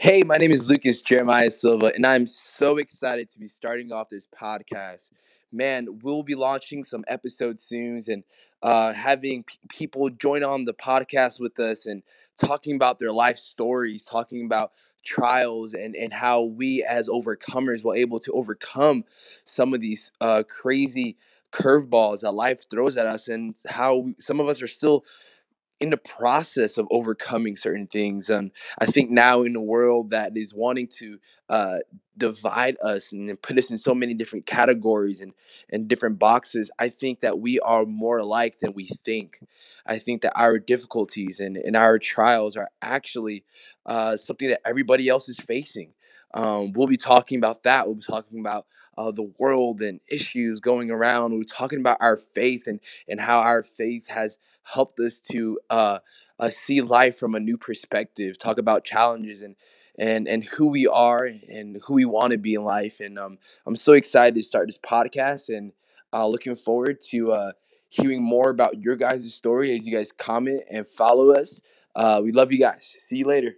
Hey, my name is Lucas Jeremiah Silva, and I'm so excited to be starting off this podcast. Man, we'll be launching some episodes soon and uh, having p- people join on the podcast with us and talking about their life stories, talking about trials and, and how we as overcomers were able to overcome some of these uh, crazy curveballs that life throws at us and how we, some of us are still in the process of overcoming certain things. And I think now in a world that is wanting to uh, divide us and put us in so many different categories and, and different boxes, I think that we are more alike than we think. I think that our difficulties and, and our trials are actually uh, something that everybody else is facing. Um, we'll be talking about that. We'll be talking about uh, the world and issues going around. We're talking about our faith and, and how our faith has helped us to uh, uh, see life from a new perspective, talk about challenges and and and who we are and who we want to be in life. And um, I'm so excited to start this podcast and uh, looking forward to uh, hearing more about your guys' story as you guys comment and follow us. Uh, we love you guys. See you later.